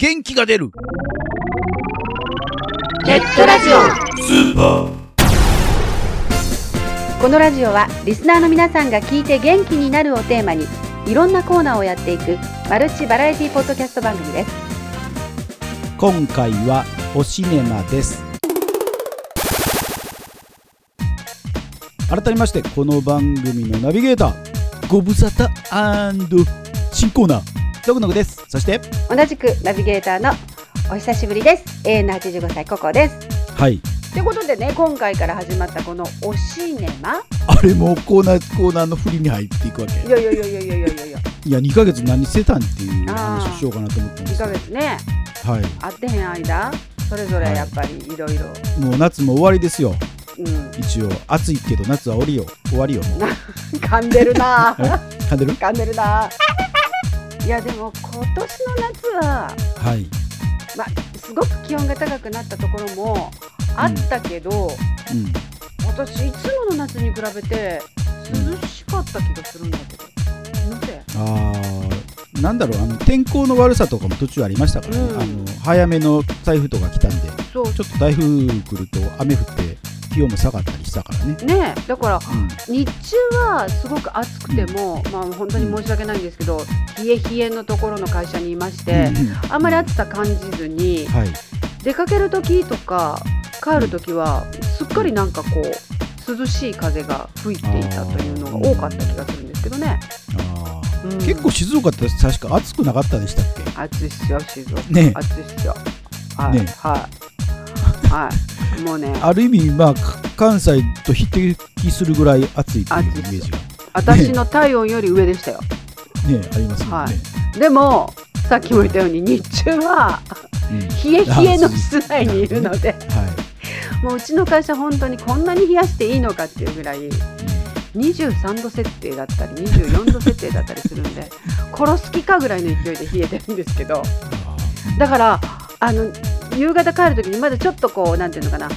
元気が出る。ネットラジオ。このラジオはリスナーの皆さんが聞いて元気になるをテーマにいろんなコーナーをやっていくマルチバラエティポッドキャスト番組です。今回はおシネマです。改めましてこの番組のナビゲーターご無沙汰新コーナードグノグです。そして同じくナビゲーターのお久しぶりです。永遠の85歳ココです。はい。ということでね今回から始まったこの「おしネマ」あれもコーナーコーナーの振りに入っていくわけ。いやいやいやいやいやいやいや。いや二か月何してたんっていう話をしようかなと思ってます。2か月ね。はい。会ってへん間それぞれやっぱりいろいろ。もう夏も終わりですよ。うん、一応暑いけど夏は降りよ。終わりよ噛んでるな。噛んでる？噛んでるな。いやでも今年の夏ははい。まあすごく気温が高くなったところもあったけど、うん。私いつもの夏に比べて涼しかった気がするんだけど。なぜあーなんだろうあの天候の悪さとかも途中ありましたからね、うん。あの早めの台風とか来たんでそう。ちょっと台風来ると雨降って気温も下がったりしたからね、ねだからうん。日中はすごく暑くても、まあ本当に申し訳ないんですけど冷え冷えのところの会社にいまして、うんうんあんまり暑さ感じずにはい。出かける時とか帰る時はすっかりなんかこう涼しい風が吹いていたというのが多かった気がするんですけどね、うん。結構静岡って確か暑くなかったでしたっけ？暑いっすよ静岡、ね暑いっすよ。はい、ねはい。はいもうね。ある意味まあか関西と匹敵するぐらい暑いというイメージが私の体温より上でしたよ、ねありますよね、はい。でもさっきも言ったように日中はうん。冷え冷えの室内にいるのではい。もううちの会社本当にこんなに冷やしていいのかっていうぐらい23度設定だったり24度設定だったりするんで 殺す気かぐらいの勢いで冷えてるんですけど。あだからあの夕方帰る時にまだちょっとこうなんていうのかな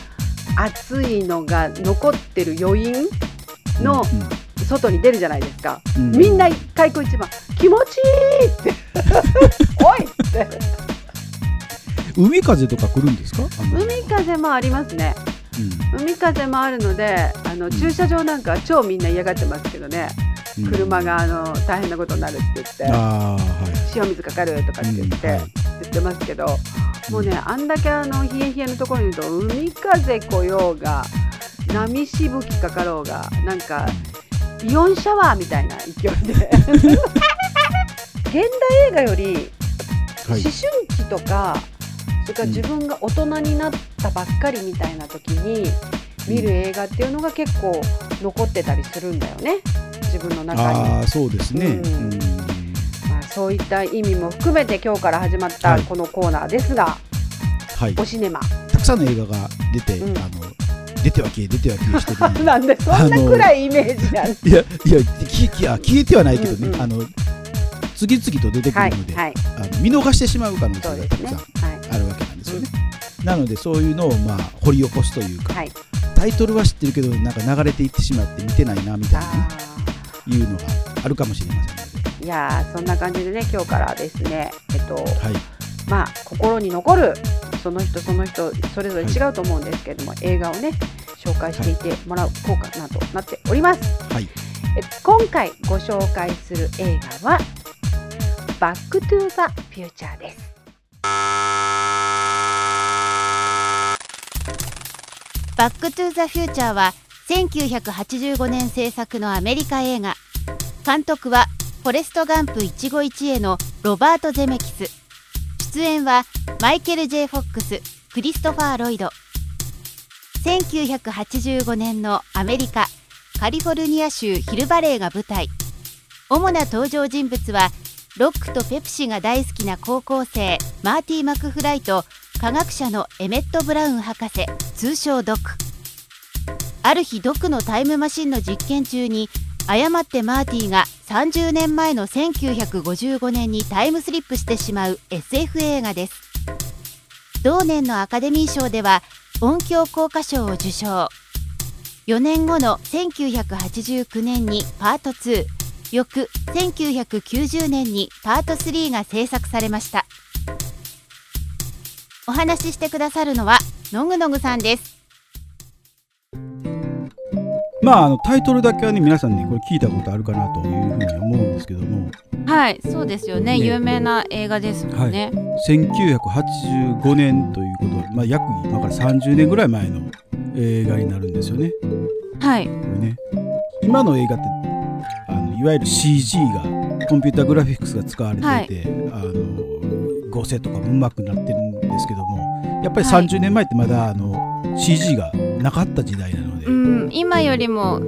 暑いのが残ってる余韻ーのうん外に出るじゃないですか、うん。みんな開口一番気持ちいいって。おいって。海風とか来るんですか？海風もありますね。うん。海風もあるのであの駐車場なんかは超みんな嫌がってますけどね、うん車があの大変なことになるって言ってはい。塩水かかるとかって言って、言ってますけどもうねあんだけあの冷え冷えのところにいると海風来ようが波しぶきかかろうがなんかイオンシャワーみたいな勢いで。現代映画よりはい。思春期とか、それから自分が大人になったばっかりみたいな時に見る映画っていうのが結構残ってたりするんだよね自分の中に。ああそうですね、うん。うん。まあ、そういった意味も含めて今日から始まったはい。このコーナーですが、はい。おシネマ。たくさんの映画が出て、うん。あの出ては消え出ては消えしてるなんでそんなくらいイメージなんいやいやききあ消えてはないけどね、うんうんあの次々と出てくはいるので、はいあの見逃してしまう可能性がたくさんはい。あるわけなんですよね、なのでそういうのをまあ掘り起こすというか、はい。タイトルは知ってるけどなんか流れていってしまって見てないなみたいな、ね、あいうのがあるかもしれません。いやーそんな感じでね今日からですねえっとはい。まあ心に残るその人その人それぞれ違うと思うんですけれども、映画をね紹介していってもらおうかなとなっております、はい。え今回ご紹介する映画は「バック・トゥ・ザ・フューチャー」です。バックトゥザフューチャーは1985年制作のアメリカ映画監督はフォレスト・ガンプ一期一会のロバート・ゼメキス。出演はマイケル・ J・ フォックスクリストファー・ロイド。1985年のアメリカカリフォルニア州ヒルバレーが舞台。主な登場人物はロックとペプシが大好きな高校生マーティー・マクフライと科学者のエメット・ブラウン博士通称ドク。ある日ドクのタイムマシンの実験中に誤ってマーティが30年前の1955年にタイムスリップしてしまう SF 映画です。同年のアカデミー賞では音響効果賞を受賞。4年後の1989年にパート2翌1990年にパート3が制作されました。お話ししてくださるのはのぐのぐさんです。まああのタイトルだけはね皆さんねこれ聞いたことあるかなというふうに思うんですけども。はいそうですよね。ね有名な映画ですもんね。1985年ということで、まあ、約今から30年ぐらい前の映画になるんですよね。はい。これね。今の映画ってあのいわゆる CG がコンピュータグラフィックスが使われていて、あの合成とかもうまくなってるんですけどもやっぱりはい。30年前ってまだあの CG がなかった時代なので、うん今よりも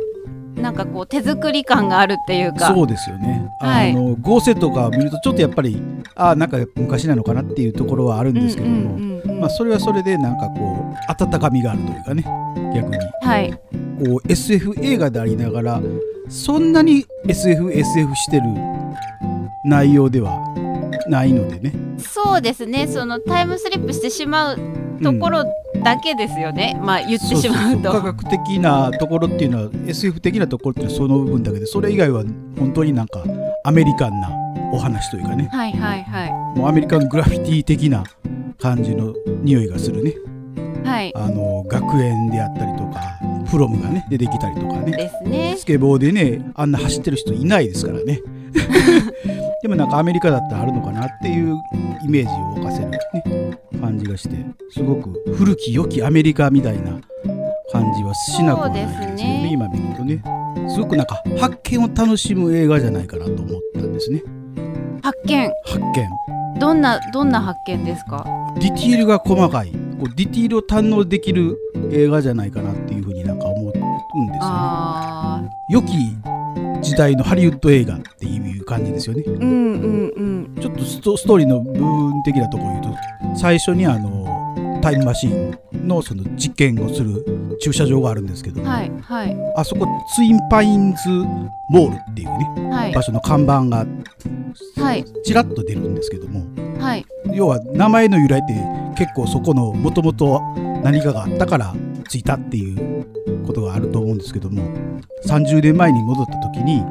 なんかこう手作り感があるっていうか。そうですよね、はい。あの合成とかを見るとちょっとやっぱりああなんか昔なのかなっていうところはあるんですけども、うんうんうんうん。まあ、それはそれでなんかこう温かみがあるというかね。逆に。はい。こう SF 映画でありながらそんなに SFSF してる内容ではないのでね。そうですね。そのタイムスリップしてしまうところだけですよね、まあ言ってしまうと。科学的なところっていうのは SF 的なところっていうのはその部分だけでそれ以外は本当になんかアメリカンなお話というかね。はいはいはい。もうアメリカングラフィティ的な感じの匂いがするね。はい。あの学園であったりとかプロムがね出てきたりとかね。ですね。スケボーでねあんな走ってる人いないですからね。でもなんかアメリカだったらあるのかなっていうイメージを沸かせる、ね、感じがしてすごく古き良きアメリカみたいな感じはしなくはないですよね。ね。今見るとね。すごくなんか発見を楽しむ映画じゃないかなと思ったんですね。発見。発見。どんなどんな発見ですか？ディティールが細かい。こうディティールを堪能できる映画じゃないかなっていうふうになんか思うんですよね。あ良き時代のハリウッド映画っていう感じですよね。ーうんうんうん。ちょっとストストーリーの部分的なところを言うと最初にあのタイムマシンのその実験をする駐車場があるんですけど、はいはい。あそこツインパインズモールっていうねはい。場所の看板がはい。ちらっと出るんですけどもはい。要は名前の由来って結構そこのもともと何かがあったからついたっていうことがあると思うんですけども30年前に戻った時に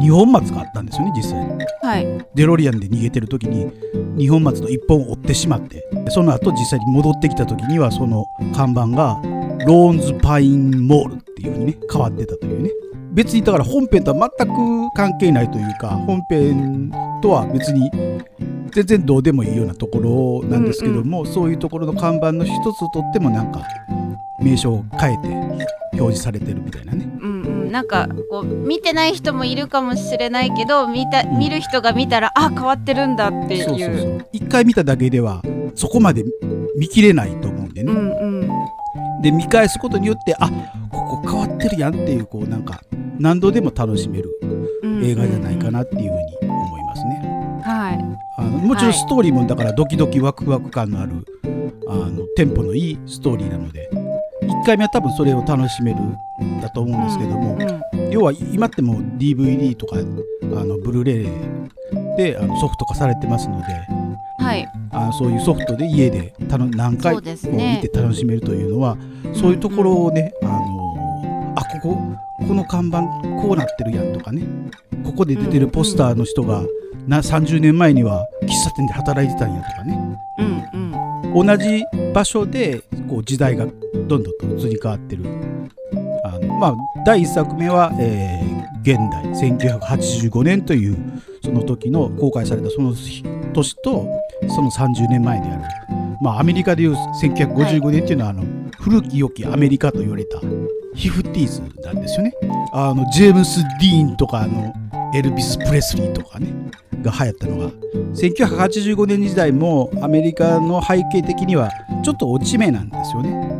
二本松があったんですよね実際に。はい。デロリアンで逃げてる時に二本松の一本を追ってしまってでその後実際に戻ってきた時にはその看板がローンズパインモールっていう風にね変わってたというね。別にだから本編とは全く関係ないというか本編とは別に全然どうでもいいようなところなんですけども、そういうところの看板の一つをとってもなんか名称を変えて表示されてるみたいなね。うんうんなんかこう見てない人もいるかもしれないけど見たうん。見る人が見たらあ変わってるんだっていう。そうそうそう。一回見ただけではそこまで見切れないと思うんでね、うんうん。で見返すことによってあここ変わってるやんっていうこうなんか何度でも楽しめるうん映画じゃないかなっていうふうに思いますね。はい。あのもちろはい。んストーリーもだからドキドキワクワク感のあるあのテンポのいいストーリーなので1回目は多分それを楽しめるんだと思うんですけども、うん。要は今ってもう DVD とかあのブルーレイであのソフト化されてますのではい。あそういうソフトで家でたの何回も見ねて楽しめるというのはそういうところをね、あのあこここの看板こうなってるやんとかねここで出てるポスターの人がな30年前には喫茶店で働いてたんやとかね。うんうん同じ場所でこう時代がどんどんと移り変わってる。あのまあ第1作目は、えー現代1985年というその時の公開されたその年とその30年前であるまあアメリカでいう1955年っていうのは、あの古き良きアメリカと言われたヒフティーズなんですよね。あのジェームス・ディーンとかあのエルビス・プレスリーとかねが流行ったのが1985年時代もアメリカの背景的にはちょっと落ち目なんですよね。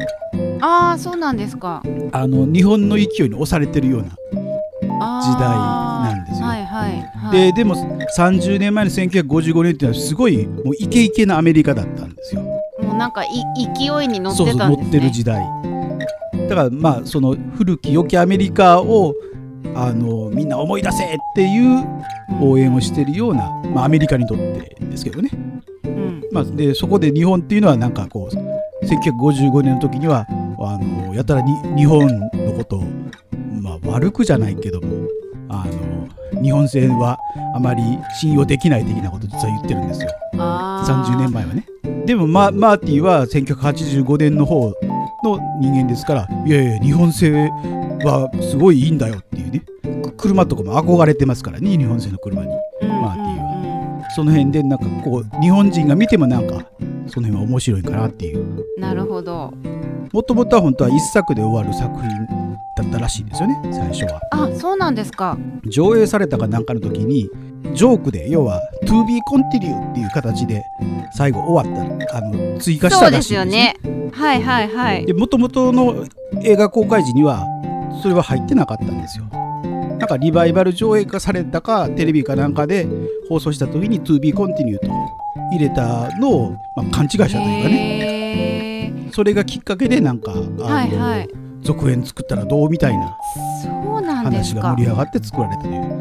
ああそうなんですか。あの日本の勢いに押されてるような時代なんですよ。はいはいはい。ででも30年前の1955年っていうのはすごいもうイケイケなアメリカだったんですよ。もうなんかい勢いに乗っそうそう乗ってたんですねてる時代。だからまあその古き良きアメリカをあのみんな思い出せっていう応援をしてるような、まあ、アメリカにとってですけどね。うんまあ、でそこで日本っていうのはなんかこう1955年の時にはあのやたらに日本のことを、まあ、悪くじゃないけどもあの日本製はあまり信用できない的なことを実は言ってるんですよあー30年前はね。でもママーティは1985年の方の人間ですからいやいや日本製はすごいいいんだよ車とかも憧れてますからね日本製の車に。うん。マーティはその辺でなんかこう日本人が見てもなんかその辺は面白いかなっていう。うんなるほど。もともとは本当は一作で終わる作品だったらしいですよね最初は。あそうなんですか。上映されたかなんかの時にジョークで要は To be continue っていう形で最後終わったあの追加しそうですたらしいんですよね。はいはいはい。で元々の映画公開時にはそれは入ってなかったんですよなんかリバイバル上映化されたかテレビかなんかで放送した時に To be continue と入れたのを、まあ、勘違いしたというかね。それがきっかけでなんかあの、はいはい。続編作ったらどうみたいな話がか盛り上がって作られたという。は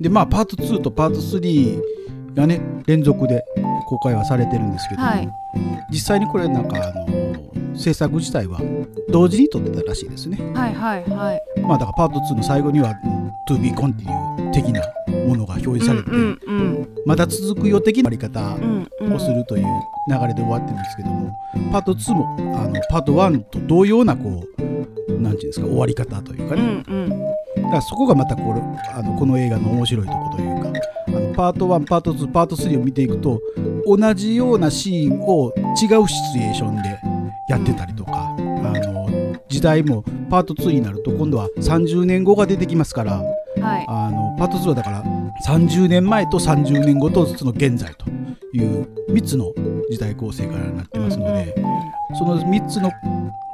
い、でまあパート2とパート3がね連続で公開はされてるんですけども、はい。実際にこれなんかあの制作自体は同時に撮ってたらしいですね。はいはいはい。まあだからパート2の最後にはうん「To be continue」的なものが表示されて、うんうんまだ続くよ的なやり方をするという流れで終わってるんですけども、パート2もあのパート1と同様なこうなんていうんですか終わり方というかうね、んうん。だからそこがまたこれあのこの映画の面白いところというかあのパート1パート2パート3を見ていくと同じようなシーンを違うシチュエーションでやってたりとか、あの時代もパート2になると今度は30年後が出てきますからはいあのパート2はだから30年前と30年後とその現在という3つの時代構成からなってますので。その3つの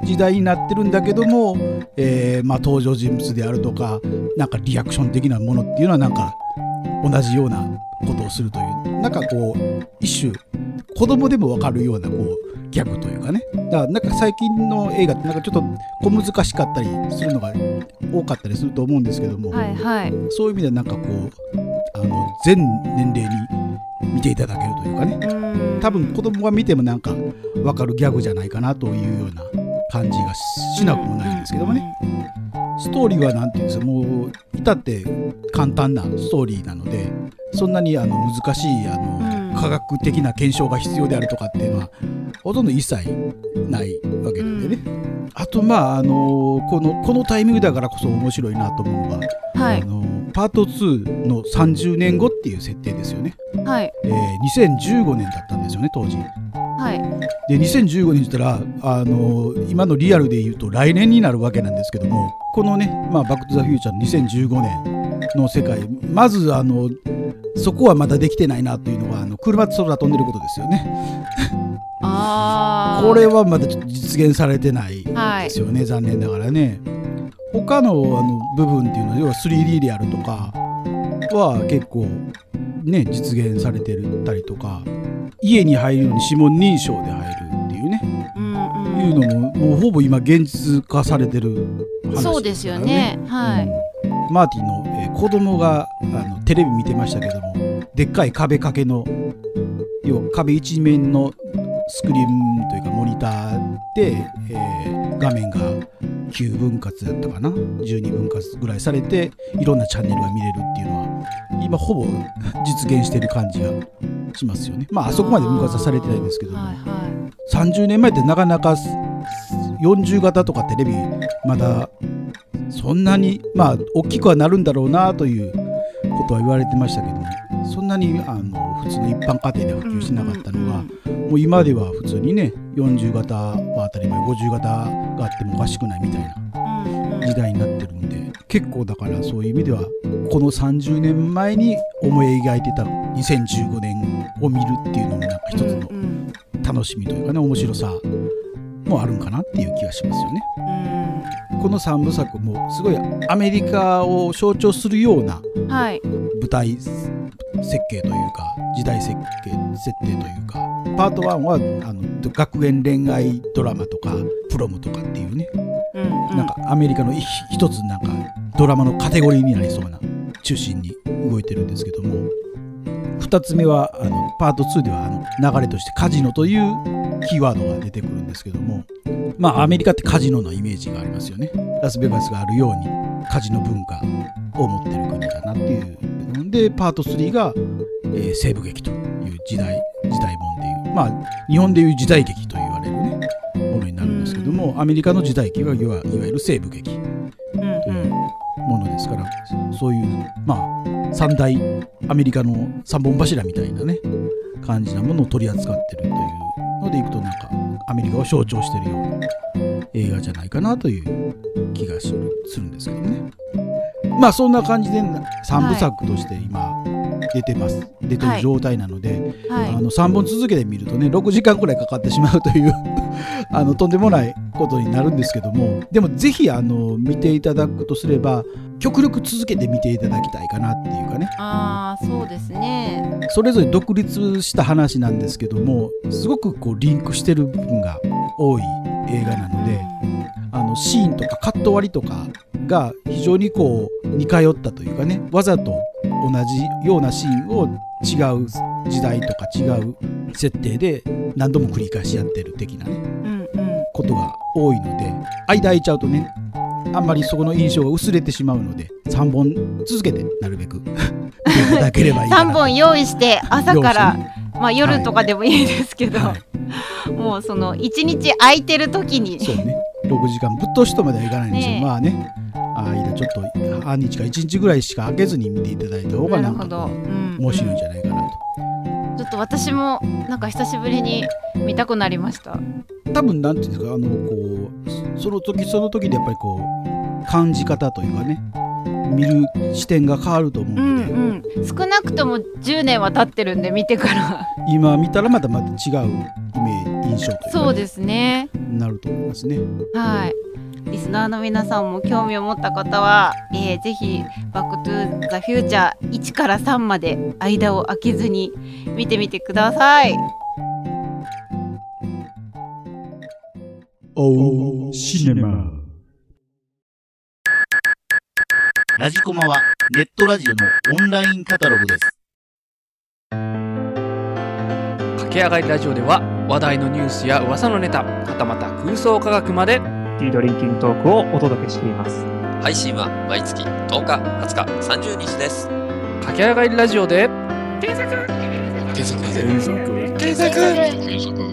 時代になってるんだけども、えーまあ、登場人物であるとかなんかリアクション的なものっていうのはなんか同じようなことをするというなんかこう一種子供でも分かるようなこうギャグというかね。だからなんか最近の映画ってなんかちょっと小難しかったりするのが多かったりすると思うんですけども、はいはい。そういう意味ではなんかこうあの全年齢に見ていただけるというかね。うん。多分子供が見てもなんか分かるギャグじゃないかなというような感じがしなくもないんですけどもね、ストーリーは何て言うんですかもう至って簡単なストーリーなのでそんなにあの難しいあの、うん。科学的な検証が必要であるとかっていうのはほとんど一切ないわけなんでね、あとまああのこのこのタイミングだからこそ面白いなと思うのが、はい。あのパート2の30年後っていう設定ですよね、はい。えー2015年だったんですよね当時。はい。で2015年にしたらあの今のリアルで言うと来年になるわけなんですけどもこのね「まあ、バック・トゥ・ザ・フューチャー」の2015年の世界まずあのそこはまだできてないなというのはあの車と空飛んでることですよねこれはまだ実現されてないはいですよね、残念ながらね。他のあの部分っていうのは要は 3D であるとかは結構ね実現されてたりとか家に入るのに指紋認証で入るっていうね。うんいうのももうほぼ今現実化されてる話からそうですよね。はい。うん。マーティンの、えー子供があのテレビ見てましたけどもでっかい壁掛けの要は壁一面のスクリーンというかモニターで、えー画面が9分割だったかな？12分割ぐらいされていろんなチャンネルが見れるっていうのは今ほぼ 実現してる感じがしますよね。まああそこまで分割はされてないんですけども、はいはい30年前ってなかなか40型とかテレビまだそんなにまあ大きくはなるんだろうなということは言われてましたけどもそんなにあの普通の一般家庭では普及してなかったのが、もう今では普通にね40型は当たり前50型があってもおかしくないみたいな時代になってるんで結構だからそういう意味ではこの30年前に思い描いてた2015年を見るっていうのもなんか一つの楽しみというかね面白さもあるんかなっていう気がしますよね。この3部作もすごいアメリカを象徴するようなうんはい。舞台設計というか時代設計設定というかパート1はあの学園恋愛ドラマとかプロムとかっていうね。うんうん。なんかアメリカの一一つなんかドラマのカテゴリーになりそうな中心に動いてるんですけども。2つ目はあのパート2ではあの流れとしてカジノというキーワードが出てくるんですけども。まあアメリカってカジノのイメージがありますよね。ラスベガスがあるようにカジノ文化を持ってる国だなっていうでパート3が、えー西部劇という時代時代本っていうまあ日本でいう時代劇と言われるねものになるんですけども、アメリカの時代劇はいわいわゆる西部劇うんというものですから、そういうまあ三大アメリカの三本柱みたいなね感じなものを取り扱ってるというのでいくとなんかアメリカを象徴してるような映画じゃないかなという気がするするんですけどね。まあそんな感じで3部作として今出てます、出てる状態なので、はい。あの3本続けて見るとね6時間くらいかかってしまうという あのとんでもないことになるんですけどもでもぜひあの見ていただくとすれば極力続けて見ていただきたいかなっていうかね。ああそうですね。それぞれ独立した話なんですけどもすごくこうリンクしてる部分が多い映画なのであのシーンとかカット割りとかが非常にこう似通ったというかねわざと同じようなシーンを違う時代とか違う設定で何度も繰り返しやってる的なねうんうん。ことが多いので間空いちゃうとねあんまりそこの印象が薄れてしまうので3本続けてなるべく いただければいいかな3本用意して朝から、まあ夜とかでもいいですけど、はい。もうその1日空いてる時に。そうね、6時間ぶっ通しとまではいかないんですよ、ねえ。まあね、間ちょっと半日か1日ぐらいしか空けずに見ていただいた方がなんか面白いんじゃないかなと。ちょっと私もなんか久しぶりに見たくなりました。多分なんていうんですか、あのこうその時その時でやっぱりこう感じ方というかね、見る視点が変わると思ううんので、うん少なくとも10年は経ってるんで見てから。今見たらまたまた違うイメージ印象というかね、そうですね。なると思いますね。はいリスナーの皆さんも興味を持った方は、えーぜひ「バック・トゥ・ザ・フューチャー」1から3まで間を空けずに見てみてください。おーシネマラジコマはネットラジオのオンラインカタログです。駆け上がりラジオでは話題のニュースや噂のネタはたまた空想科学までティードリンキングトークをお届けしています。配信は毎月10日、20日、30日です。駆け上がりラジオで検索。検索。元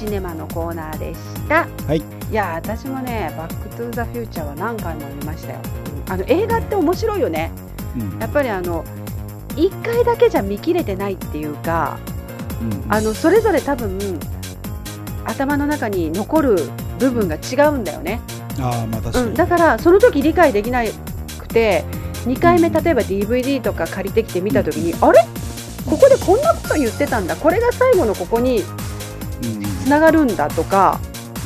シネマのコーナーでした。はい。いや、私もね、バックトゥザフューチャーは何回も見ましたよ。うんあの映画って面白いよね。うんやっぱりあの一回だけじゃ見切れてないっていうか、うんあのそれぞれ多分頭の中に残る部分が違うんだよね。あーまあ確かに、うん、だからその時理解できなくて2回目例えば DVD とか借りてきて見た時に、あれ？ここでこんなこと言ってたんだこれが最後のここにながるんだとか、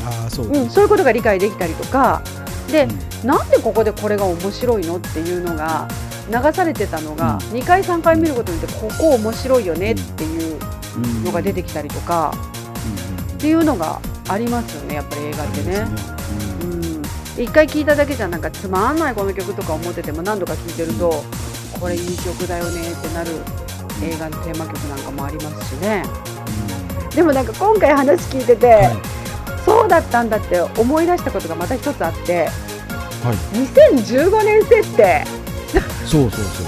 ああそううん、そういうことが理解できたりとか。でうん。なんでここでこれが面白いのっていうのが流されてたのが、2回3回見ることによってここ面白いよねっていうのが出てきたりとか、っていうのがありますよねやっぱり映画ってね。うん。一回聞いただけじゃなんかつまんないこの曲とか思ってても何度か聴いてるとこれいい曲だよねってなる映画のテーマ曲なんかもありますしねでもなんか今回話聞いてて、はい。そうだったんだって思い出したことがまた一つあってはい。2015年設定。そうそうそ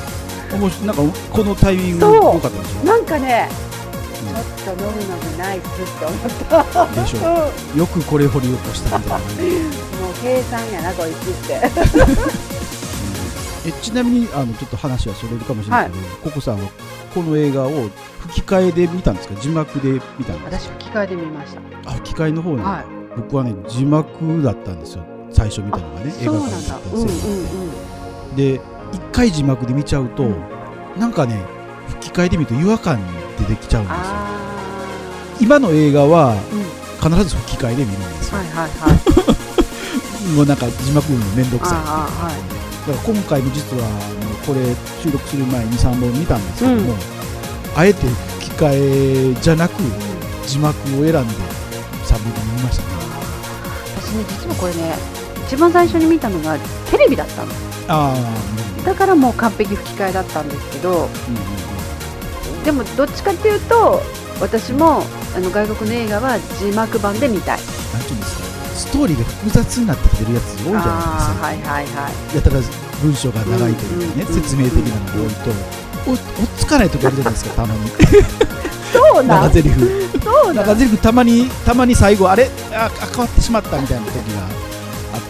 う。面白い。なんかこのタイミング良かったでしょなんかねちょっと飲むのもナイスって思った。でしょう。ん。よくこれ掘り起こしたみたいな。もう計算やなこいつって。えちなみにあのちょっと話はそれるかもしれないけど、ココさんはこの映画を吹き替えで見たんですか？字幕で見たんです私吹き替えで見ました。かあ吹き替えの方なんだ、はい。僕はね字幕だったんですよ。最初見たのがね映画そうなん館で見ただ。うんうんで一回字幕で見ちゃうと、なんかね吹き替えで見ると違和感出てきちゃうんですよ。あ今の映画はうん。必ず吹き替えで見るんですよ、はいはいはい。もうなんか字幕読むのめんどくさい。ああはいだから今回も実はあのこれ収録する前に23本見たんですけども、あえて吹き替えじゃなく字幕を選んで3本見ましたね。私ね実はこれね一番最初に見たのがテレビだったの。ああだからもう完璧吹き替えだったんですけどうんうんうん。でもどっちかっていうと私もあの外国の映画は字幕版で見たいトーリーが複雑になってきてるやつ多いじゃないですか、はいはいはい。やたら文章が長いというかね、うんうん説明的なのが多いと、お追っつかない時あるじゃないですかたまに。そうなん？長ゼリフそう長ゼリフたまにたまに最後あれ？ああ変わってしまったみたいな時があっ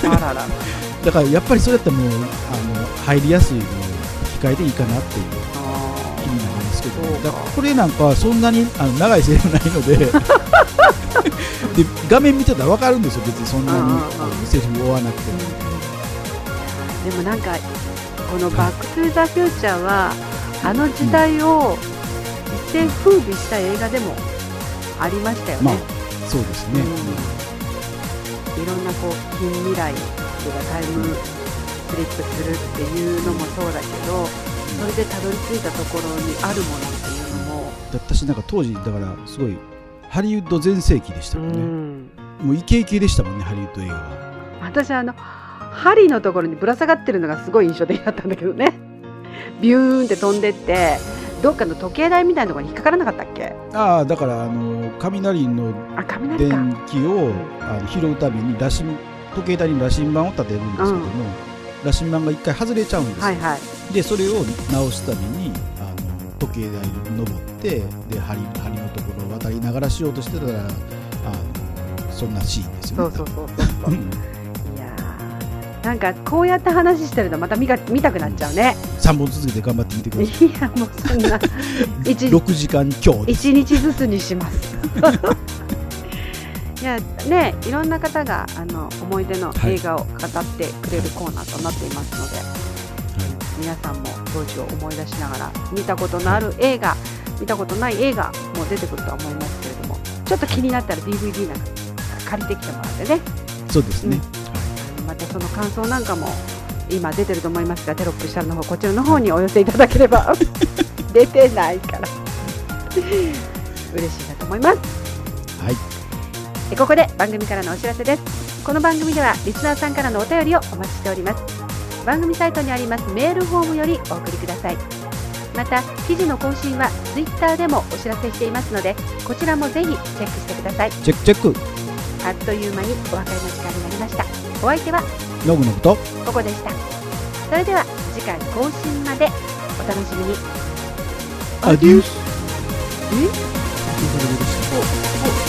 て。あらら だからやっぱりそれやったらもうあの入りやすいのを控えていいかなっていう。気になりますけどだからこれなんかはそんなにあの長いセリフないので で画面見てたら分かるんですよ。別にそんなにセリフ追わなくても。でもなんかこの「バック・トゥ・ザ・フューチャー」はあの時代を一世風靡した映画でもありましたよね、まあそうですね、いろんなこう近未来というかタイムスリップするっていうのもそうだけどそれでたどり着いたところにあるものっていうのも、だ私なんか当時だからすごいハリウッド全盛期でしたもんね、うん。もうイケイケでしたもんねハリウッド映画は。私あの針のところにぶら下がってるのがすごい印象的だったんだけどね。ビューンって飛んでってどっかの時計台みたいなところに引っかからなかったっけ？ああだからあの雷の電気をあの拾うたびに羅針時計台に羅針盤を立てるんですけども、羅針盤が一回外れちゃうんですよ、はいはい。でそれを直すたびにあの時計台に登ってで針針のところを渡りながらしようとしてたらあのそんなシーンですよね。そうそうそうそう。いやーなんかこうやって話してるとまた見が見たくなっちゃうね。3本続けて頑張ってみてください。いやもうそんな一6時間強です。一日ずつにします。いやねいろんな方があの思い出の映画を語ってくれるコーナーとなっていますので、皆さんも当時を思い出しながら見たことのある映画見たことない映画も出てくるとは思いますけれどもちょっと気になったら DVD なんか借りてきてもらってね。そうですね、またその感想なんかも今出てると思いますがテロップ下の方こちらの方にお寄せいただければ 出てないから。嬉しいなと思います。はい。えここで番組からのお知らせです。この番組ではリスナーさんからのお便りをお待ちしております。番組サイトにありますメールフォームよりお送りくださいまた記事の更新はツイッターでもお知らせしていますのでこちらもぜひチェックしてください。チェックチェック。あっという間にお別れの時間になりました。お相手はノグノグと。ここでした。それでは次回更新までお楽しみに。アデュースえ？お疲れ様でした？カス